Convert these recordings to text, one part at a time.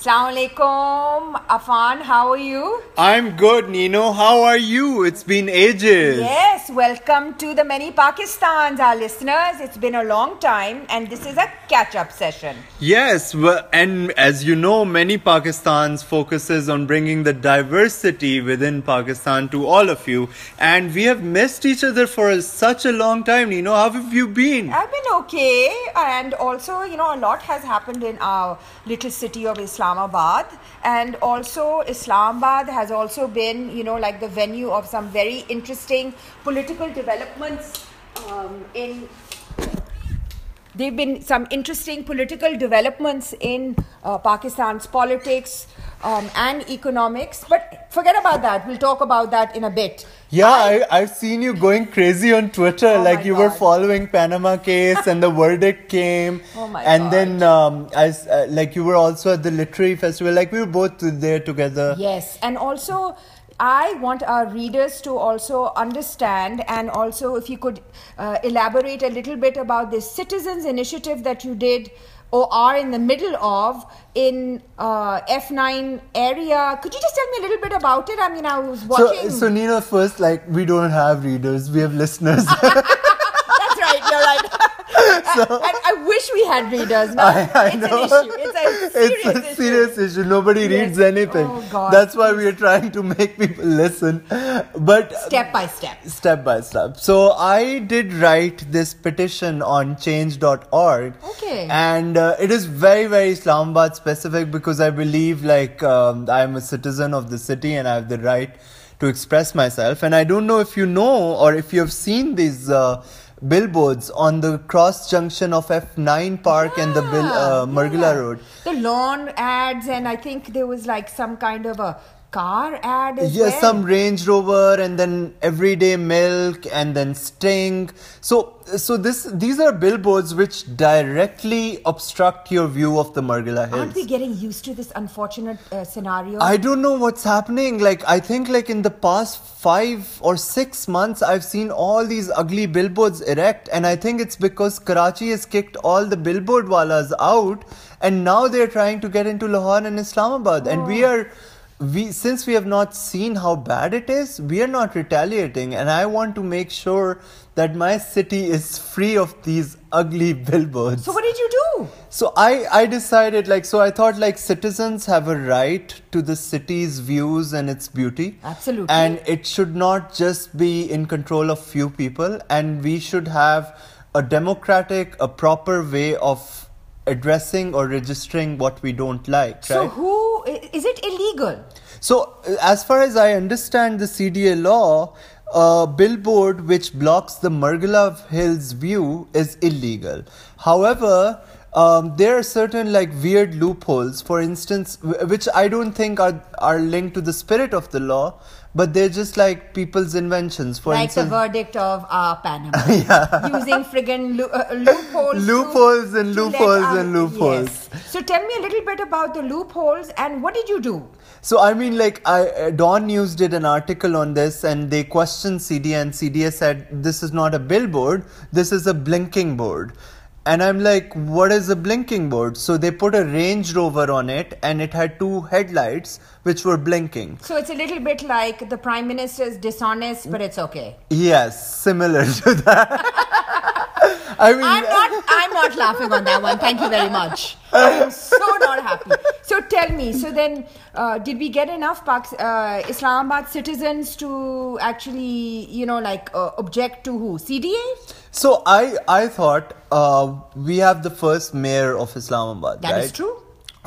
Assalamu alaikum. Afan, how are you? I'm good, Nino. How are you? It's been ages. Yes, welcome to the many Pakistans, our listeners. It's been a long time, and this is a catch up session. Yes, well, and as you know, many Pakistans focuses on bringing the diversity within Pakistan to all of you. And we have missed each other for a, such a long time, Nino. How have you been? I've been okay, and also, you know, a lot has happened in our little city of Islamabad, and also Islamabad has also been, you know, like the venue of some very interesting political developments um, in there have been some interesting political developments in uh, Pakistan's politics um, and economics. But forget about that. We'll talk about that in a bit. Yeah, I, I've seen you going crazy on Twitter. Oh like you were following Panama case, and the verdict came. Oh my and God. then, um, I uh, like you were also at the literary festival. Like we were both there together. Yes, and also I want our readers to also understand, and also if you could uh, elaborate a little bit about this citizens initiative that you did or are in the middle of in uh, F9 area. Could you just tell me a little bit about it? I mean, I was watching. So, so Nina, first, like we don't have readers, we have listeners. Right, you're right. and, and I wish we had readers. No? I, I it's know. an issue. It's a serious It's a issue. serious issue. Nobody Yes. reads anything. Oh, God. That's why we are trying to make people listen. But Step by step. step by step. So I did write this petition on change.org. Okay. And uh, it is very, very Islamabad specific because I believe like um, I am a citizen of the city and I have the right to express myself. And I don't know if you know or if you have seen these uh, billboards on the cross junction of F9 Park and the Bill, uh, Yeah, yeah. Road. The lawn ads, and I think there was like some kind of a car ad as Yeah, well. some Range Rover and then everyday milk and then Sting. So, so this these are billboards which directly obstruct your view of the Margala Hills. Aren't we getting used to this unfortunate uh, scenario? I don't know what's happening. Like, I think like in the past five or six months, I've seen all these ugly billboards erect, and I think it's because Karachi has kicked all the billboard walas out, and now they're trying to get into Lahore and Islamabad, and we are. We since we have not seen how bad it is, we are not retaliating, and I want to make sure that my city is free of these ugly billboards. so what did you do? So I, I decided like so I thought like citizens have a right to the city's views and its beauty. Absolutely. And it should not just be in control of few people and we should have a democratic, a proper way of addressing or registering what we don't like. So right? who i- is it illegal? So, uh, as far as I understand the CDA law, a billboard which blocks the Margala Hills view is illegal. However, um, there are certain like weird loopholes, for instance, which I don't think are are linked to the spirit of the law, but they're just like people's inventions. For like the verdict of uh, Panama. Using friggin' lo- uh, loopholes. Loopholes and to let loopholes and loopholes. Yes. So tell me a little bit about the loopholes and what did you do? So I mean, like, I uh, Dawn News did an article on this, and they questioned CDA, and CDA said this is not a billboard, this is a blinking board. And I'm like, what is a blinking board? So they put a Range Rover on it, and it had two headlights which were blinking. So it's a little bit like the prime minister is dishonest, but it's okay. Yes, similar to that. I mean, I'm not. I'm not laughing on that one. Thank you very much. I'm so not happy. So tell me. So then, uh, did we get enough uh, Islamabad citizens to actually, you know, like uh, object to who? CDA? So I I thought uh, we have the first mayor of Islamabad. That right? is true.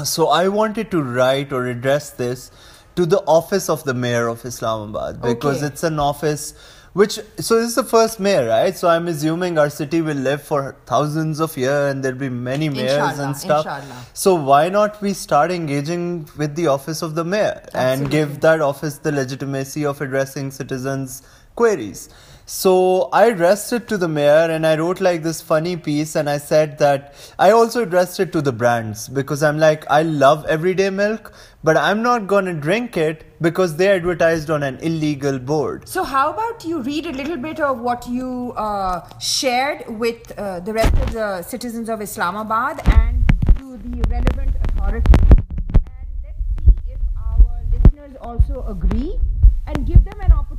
So I wanted to write or address this to the office of the mayor of Islamabad because Okay. it's an office which so this is the first mayor, right? So I'm assuming our city will live for thousands of years and there'll be many mayors Inshallah, and stuff. inshallah. So why not we start engaging with the office of the mayor and give that office the legitimacy of addressing citizens' queries? So I addressed it to the mayor and I wrote like this funny piece and I said that I also addressed it to the brands because I'm like, I love everyday milk, but I'm not gonna drink it because they advertised on an illegal board. So how about you read a little bit of what you uh, shared with uh, the rest of the citizens of Islamabad and to the relevant authorities, and let's see if our listeners also agree and give them an opportunity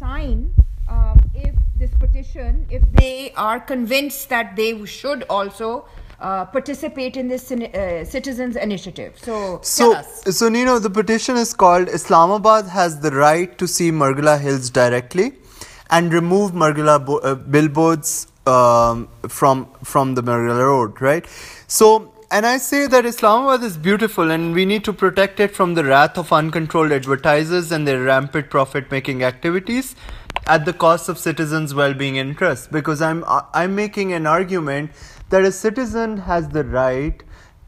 sign um, if this petition, if they are convinced that they should also uh, participate in this uh, citizens initiative. So, so, so Nino, the petition is called Islamabad has the right to see Margala Hills directly and remove Margala bo- uh, billboards um, from from the Margala Road, right? So, and I say that Islamabad is beautiful and we need to protect it from the wrath of uncontrolled advertisers and their rampant profit making activities at the cost of citizens' well-being interests. Because I'm uh, I'm making an argument that a citizen has the right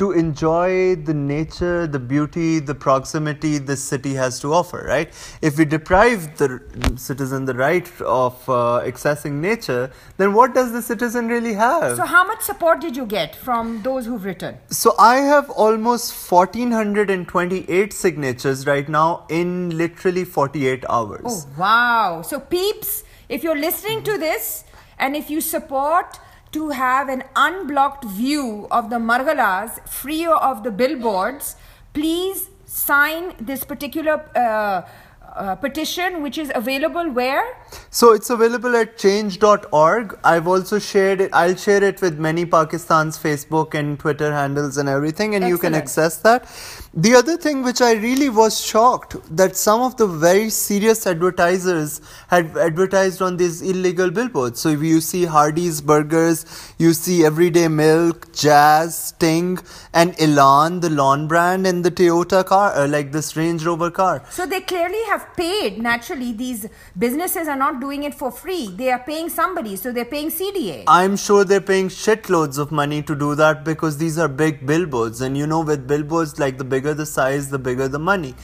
to enjoy the nature, the beauty, the proximity this city has to offer, right? If we deprive the citizen the right of uh, accessing nature, then what does the citizen really have? So, how much support did you get from those who've written? So, I have almost 1428 signatures right now in literally 48 hours. Oh, wow. So, peeps, if you're listening to this and if you support to have an unblocked view of the Margalas free of the billboards, please sign this particular uh, uh, petition, which is available where? So it's available at change.org. I've also shared it. I'll share it with many Pakistan's Facebook and Twitter handles and everything, and Excellent. you can access that. The other thing which I really was shocked that some of the very serious advertisers had advertised on these illegal billboards. So if you see Hardee's Burgers, you see Everyday Milk, Jazz, Sting, and Elan, the lawn brand, and the Toyota car, uh, like this Range Rover car. So they clearly have paid. Naturally, these businesses are not doing it for free. They are paying somebody, so they're paying CDA. I'm sure they're paying shitloads of money to do that because these are big billboards, and you know, with billboards, like the bigger the size, the bigger the money.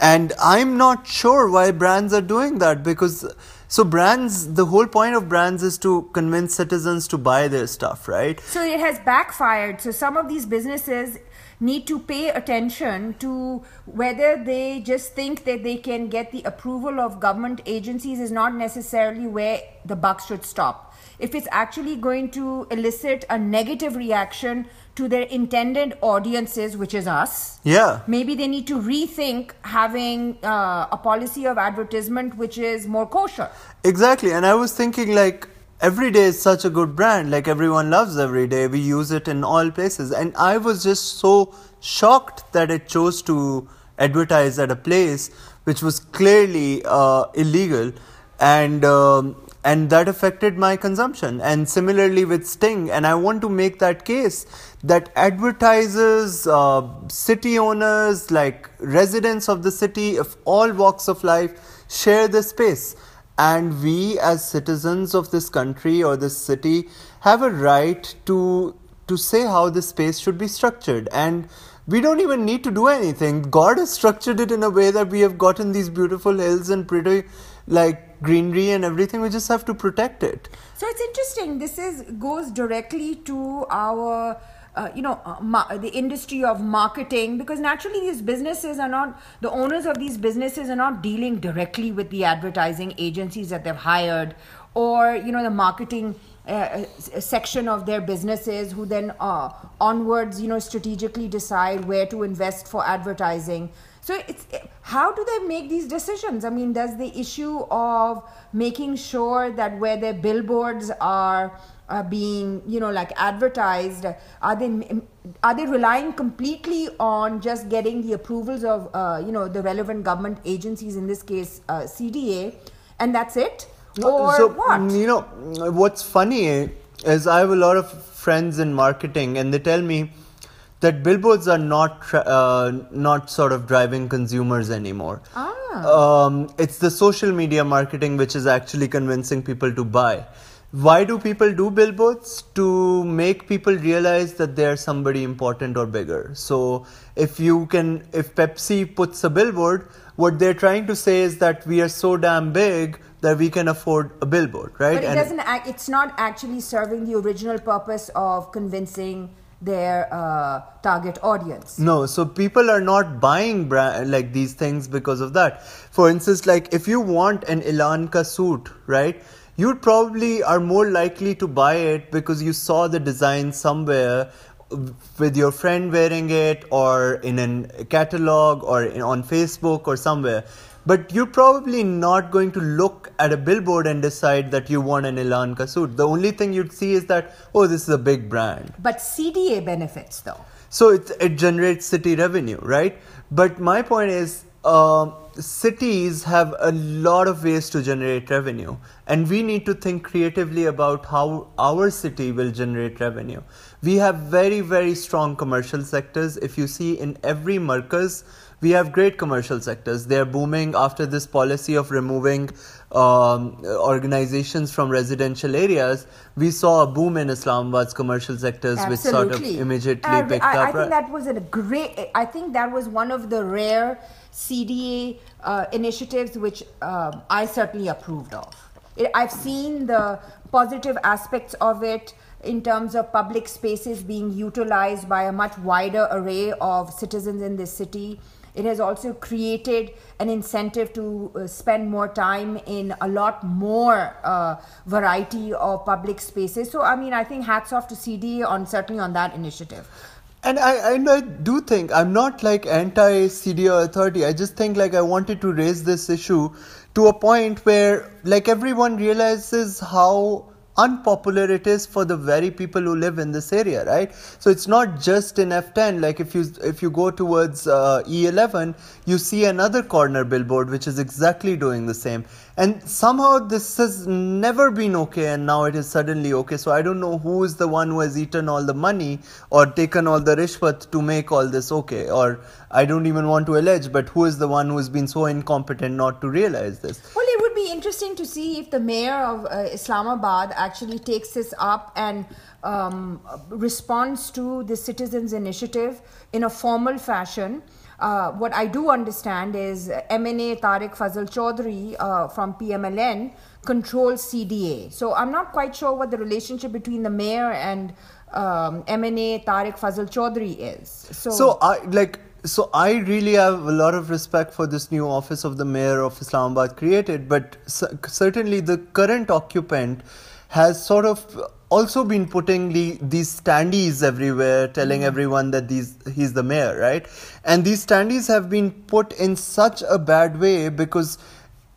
And I'm not sure why brands are doing that because so brands the whole point of brands is to convince citizens to buy their stuff, right? So it has backfired. So some of these businesses need to pay attention to whether they just think that they can get the approval of government agencies is not necessarily where the buck should stop. If it's actually going to elicit a negative reaction to their intended audiences, which is us, Yeah. maybe they need to rethink having uh, a policy of advertisement which is more kosher. Exactly. And I was thinking like Everyday is such a good brand. Like everyone loves Everyday. We use it in all places. And I was just so shocked that it chose to advertise at a place which was clearly uh, illegal. And um, and that affected my consumption and similarly with sting and i want to make that case that advertisers uh, city owners like residents of the city of all walks of life share the space and we as citizens of this country or this city have a right to to say how this space should be structured. And we don't even need to do anything. God has structured it in a way that we have gotten these beautiful hills and pretty like greenery and everything. We just have to protect it. So it's interesting. This is goes directly to our, uh, you know, uh, ma- the industry of marketing because naturally these businesses are not the owners of these businesses are not dealing directly with the advertising agencies that they've hired or you know the marketing. Uh, uh, section of their businesses who then uh, onwards you know strategically decide where to invest for advertising so it's how do they make these decisions? I mean, does the issue of making sure that where their billboards are uh, being, you know, like advertised, are they are they relying completely on just getting the approvals of, uh, you know, the relevant government agencies, in this case, uh, CDA, and that's it, or so, what? You know, what's funny is I have a lot of friends in marketing, and they tell me that billboards are not uh, not sort of driving consumers anymore. Ah. Um, it's the social media marketing which is actually convincing people to buy. Why do people do billboards? To make people realize that they are somebody important or bigger. So if you can, if Pepsi puts a billboard, what they're trying to say is that we are so damn big that we can afford a billboard, right? But it And- doesn't. Act, it's not actually serving the original purpose of convincing their uh, target audience. No, so people are not buying brand, like these things because of that. For instance, like if you want an Elan ka suit, right? You probably are more likely to buy it because you saw the design somewhere with your friend wearing it or in a catalog or in, on Facebook or somewhere. But you're probably not going to look at a billboard and decide that you want an Elan ka suit. The only thing you'd see is that, oh, this is a big brand. But CDA benefits though. So it, it generates city revenue, right? But my point is, uh, cities have a lot of ways to generate revenue, and we need to think creatively about how our city will generate revenue. We have very, very strong commercial sectors. If you see in every Markaz, we have great commercial sectors. They're booming after this policy of removing um, organizations from residential areas. We saw a boom in Islamabad's commercial sectors, Absolutely. which sort of immediately I, picked I, up. I think that was a great. I think that was one of the rare CDA uh, initiatives which uh, I certainly approved of. I've seen the positive aspects of it in terms of public spaces being utilized by a much wider array of citizens in this city. It has also created an incentive to uh, spend more time in a lot more uh, variety of public spaces. So, I mean, I think hats off to CDA on certainly on that initiative. And I, and I do think I'm not like anti CDA authority. I just think like I wanted to raise this issue to a point where like everyone realizes how unpopular it is for the very people who live in this area right? So it's not just in f10 like if you if you go towards uh, e11 you see another corner billboard which is exactly doing the same. And somehow this has never been okay and now it is suddenly okay. So i don't know who is the one who has eaten all the money or taken all the rishwat to make all this okay. Or i don't even want to allege but who is the one who has been so incompetent not to realize this? Well be interesting to see if the mayor of uh, islamabad actually takes this up and um, responds to the citizens initiative in a formal fashion uh, what I do understand is MNA Tariq Fazal Chaudhry uh, from PMLN controls CDA. So I'm not quite sure what the relationship between the mayor and um, MNA Tariq Fazal Chaudhry is. So, so I like. So I really have a lot of respect for this new office of the mayor of Islamabad created, but certainly the current occupant has sort of also been putting the, these standees everywhere, telling mm. everyone that these he's the mayor, right? And these standees have been put in such a bad way because.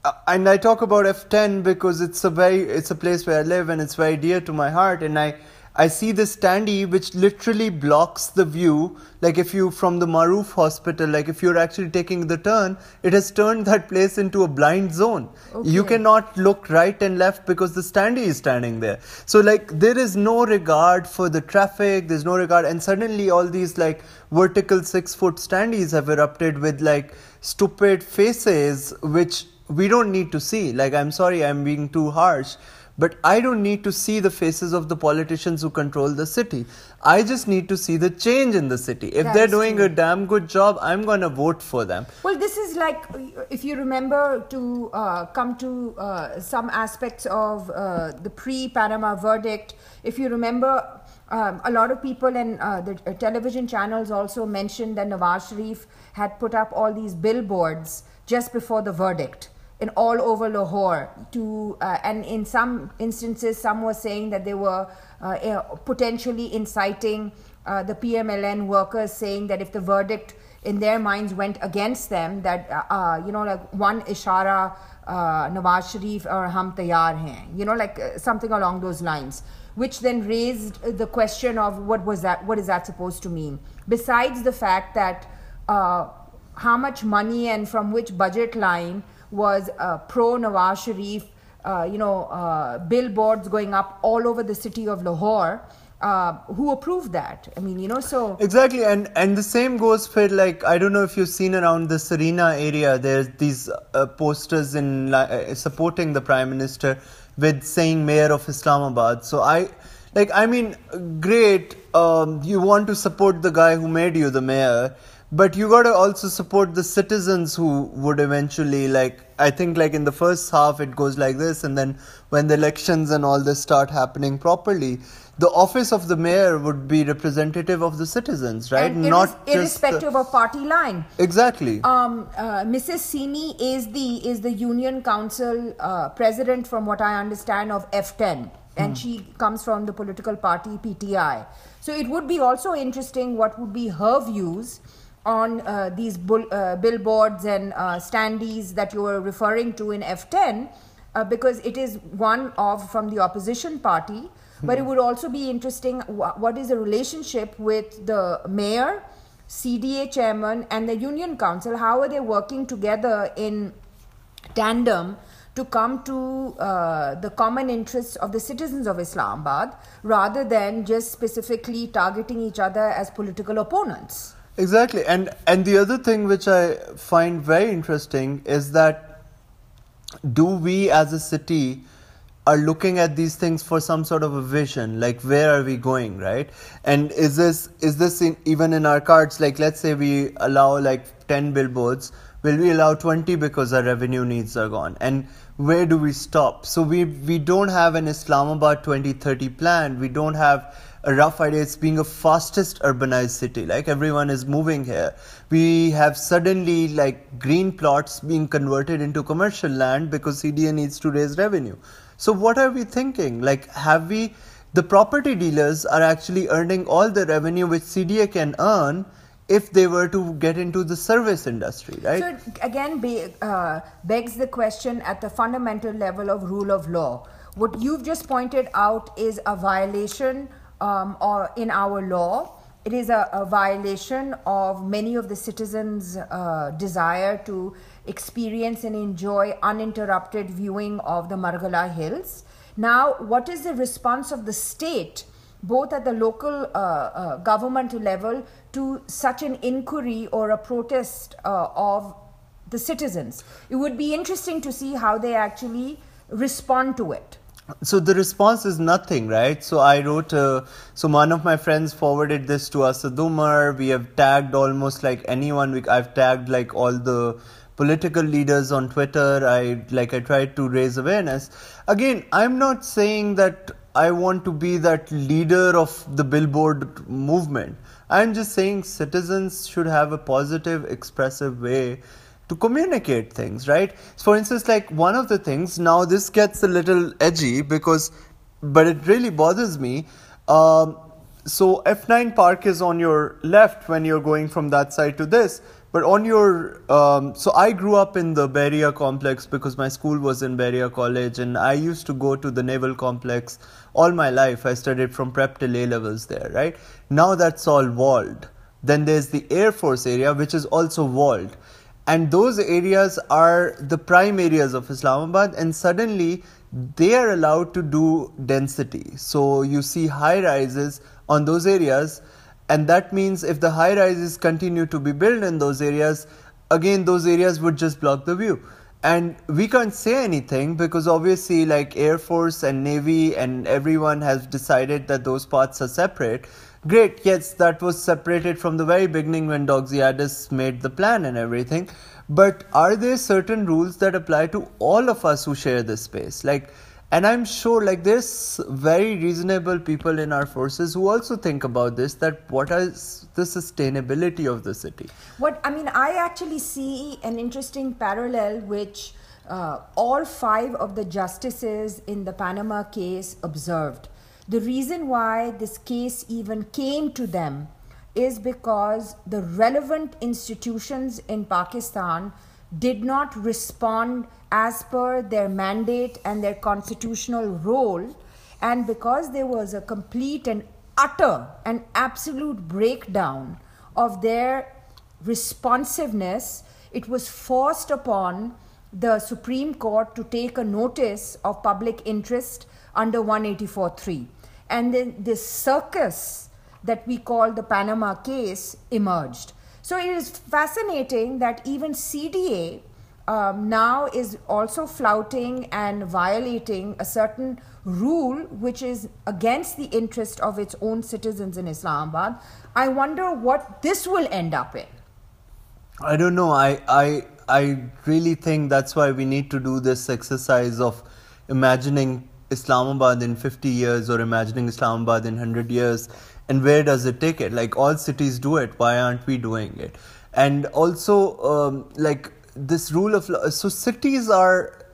Uh, and I talk about F10 because it's a very it's a place where I live and it's very dear to my heart and I I see this standee which literally blocks the view. Like if you from the Maroof hospital, like if you're actually taking the turn, it has turned that place into a blind zone. Okay. You cannot look right and left because the standee is standing there. So like there is no regard for the traffic, there's no regard and suddenly all these like vertical six foot standees have erupted with like stupid faces which we don't need to see. Like I'm sorry, I'm being too harsh but I don't need to see the faces of the politicians who control the city. I just need to see the change in the city. If they're doing true. a damn good job, I'm going to vote for them. Well, this is like, if you remember to uh, come to uh, some aspects of uh, the pre Panama verdict, if you remember, um, a lot of people and uh, the uh, television channels also mentioned that Nawaz Sharif had put up all these billboards just before the verdict in all over Lahore. To uh, and in some instances, some were saying that they were uh, eh, potentially inciting uh, the PMLN workers, saying that if the verdict in their minds went against them, that uh, uh, you know, like one ishara, uh, Nawaz Sharif or Hum Tayar hain, you know, like something along those lines. Which then raised the question of what was that? What is that supposed to mean? Besides the fact that how much money and from which budget line was uh, pro Nawaz Sharif, uh, you know, uh, billboards going up all over the city of Lahore. Uh, who approved that? I mean, you know, so exactly, and and the same goes for like I don't know if you've seen around the Serena area. There's these uh, posters in uh, supporting the prime minister with saying Mayor of Islamabad. So I like, I mean, great. Um, you want to support the guy who made you the mayor but you got to also support the citizens who would eventually like i think like in the first half it goes like this and then when the elections and all this start happening properly the office of the mayor would be representative of the citizens right? And not irrespective the, of party line. Exactly. Um, uh, mrs sini is the is the union council uh, president from what i understand of f10 and she comes from the political party PTI. So it would be also interesting what would be her views on uh, these bull, uh, billboards and uh, standees that you were referring to in F10, uh, because it is one of from the opposition party. But it would also be interesting wh- what is the relationship with the mayor, CDA chairman, and the union council. How are they working together in tandem to come to uh, the common interests of the citizens of Islamabad rather than just specifically targeting each other as political opponents. Exactly. And and the other thing which I find very interesting is that do we as a city are looking at these things for some sort of a vision like where are we going right? And is this is this in, even in our cards like let's say we allow like 10 billboards will we allow 20 because our revenue needs are gone? And where do we stop? So we we don't have an islamabad 2030 plan. We don't have a rough idea it's being a fastest urbanized city like everyone is moving here. We have suddenly like green plots being converted into commercial land because cda needs to raise revenue. So what are we thinking? Like have we the property dealers are actually earning all the revenue which cda can earn if they were to get into the service industry right? So it again be, uh, begs the question at the fundamental level of rule of law. What you've just pointed out is a violation um, or in our law. It is a, a violation of many of the citizens' uh, desire to experience and enjoy uninterrupted viewing of the Margala Hills. Now, what is the response of the state? both at the local uh, uh, government level to such an inquiry or a protest uh, of the citizens. It would be interesting to see how they actually respond to it. So the response is nothing right? So i wrote uh, so one of my friends forwarded this to us Umar. we have tagged almost like anyone. We, i've tagged like all the political leaders on twitter. I like i tried to raise awareness. Again i'm not saying that i want to be that leader of the billboard movement. I'm just saying citizens should have a positive expressive way to communicate things, right? For instance, like one of the things, now this gets a little edgy because, but it really bothers me. Um, so F9 Park is on your left when you're going from that side to this, but on your, um, so I grew up in the Bahria complex because my school was in Bahria College and I used to go to the Naval complex all my life. I studied from prep till A levels there, right? Now that's all walled. Then there's the Air Force area, which is also walled and those areas are the prime areas of Islamabad. And suddenly they are allowed to do density. So you see high rises on those areas. And that means if the high rises continue to be built in those areas again those areas would just block the view. And we can't say anything because obviously like air force and navy and everyone has decided that those parts are separate Great, yes, that was separated from the very beginning when Doxiadis made the plan and everything. But are there certain rules that apply to all of us who share this space? Like, and I'm sure like there's very reasonable people in our forces who also think about this that what is the sustainability of the city? What I mean, I actually see an interesting parallel which uh, all five of the justices in the Panama case observed. The reason why this case even came to them is because the relevant institutions in Pakistan did not respond as per their mandate and their constitutional role, and because there was a complete and utter and absolute breakdown of their responsiveness, it was forced upon the Supreme Court to take a notice of public interest under 184.3 and then this circus that we call the Panama case emerged. So it is fascinating that even CDA um, now is also flouting and violating a certain rule which is against the interest of its own citizens in Islamabad. I wonder what this will end up in. I don't know. I I I really think that's why we need to do this exercise of imagining Islamabad in 50 years or imagining Islamabad in 100 years and where does it take it like all cities do it why aren't we doing it and also um, like this rule of law so cities are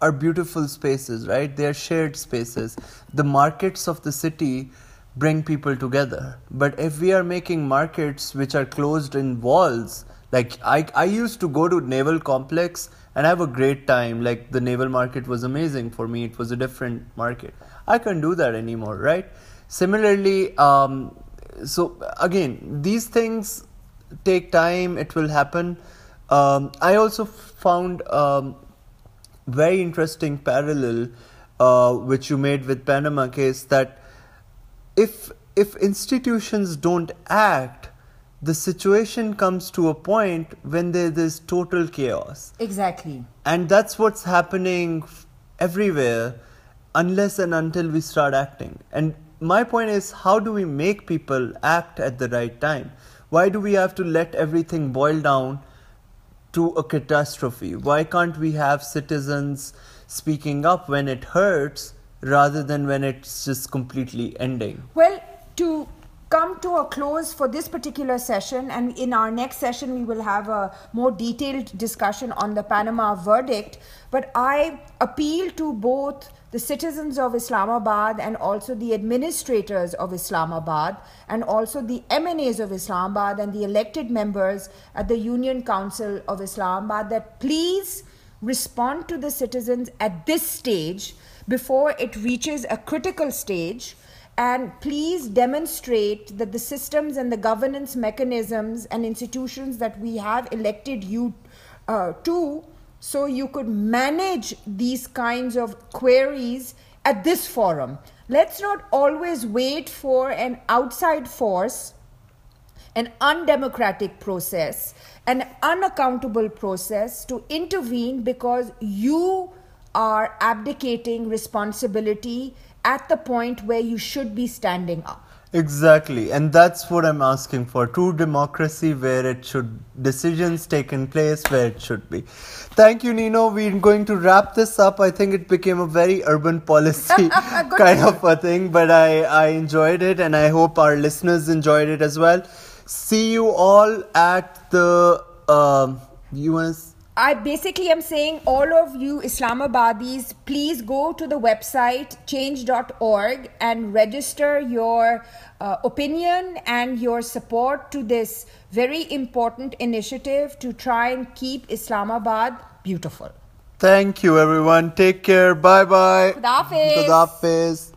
are beautiful spaces, right? They are shared spaces. The markets of the city bring people together. But if we are making markets which are closed in walls, like I, I used to go to Naval Complex and I have a great time. Like the naval market was amazing for me. It was a different market. I can't do that anymore, right? Similarly, um, so again, these things take time. It will happen. Um, I also found um, very interesting parallel uh, which you made with Panama case that if if institutions don't act the situation comes to a point when there is total chaos. Exactly. And that's what's happening everywhere unless and until we start acting. And my point is how do we make people act at the right time? Why do we have to let everything boil down to a catastrophe? Why can't we have citizens speaking up when it hurts rather than when it's just completely ending? Well, to come to a close for this particular session and in our next session we will have a more detailed discussion on the Panama verdict. But I appeal to both the citizens of Islamabad and also the administrators of Islamabad and also the MNAs of Islamabad and the elected members at the Union Council of Islamabad that please respond to the citizens at this stage before it reaches a critical stage and please demonstrate that the systems and the governance mechanisms and institutions that we have elected you uh, to so you could manage these kinds of queries at this forum. Let's not always wait for an outside force an undemocratic process an unaccountable process to intervene because you are abdicating responsibility at the point where you should be standing up. Exactly, and that's what I'm asking for true democracy where it should, decisions taken place where it should be. Thank you, Nino. We're going to wrap this up. I think it became a very urban policy kind of a thing, but I, I enjoyed it and I hope our listeners enjoyed it as well. See you all at the. Uh, you want to I basically am saying all of you Islamabadis, please go to the website change.org and register your uh, opinion and your support to this very important initiative to try and keep Islamabad beautiful. Thank you, everyone. Take care. Bye bye. Khudafiz. Khudafiz.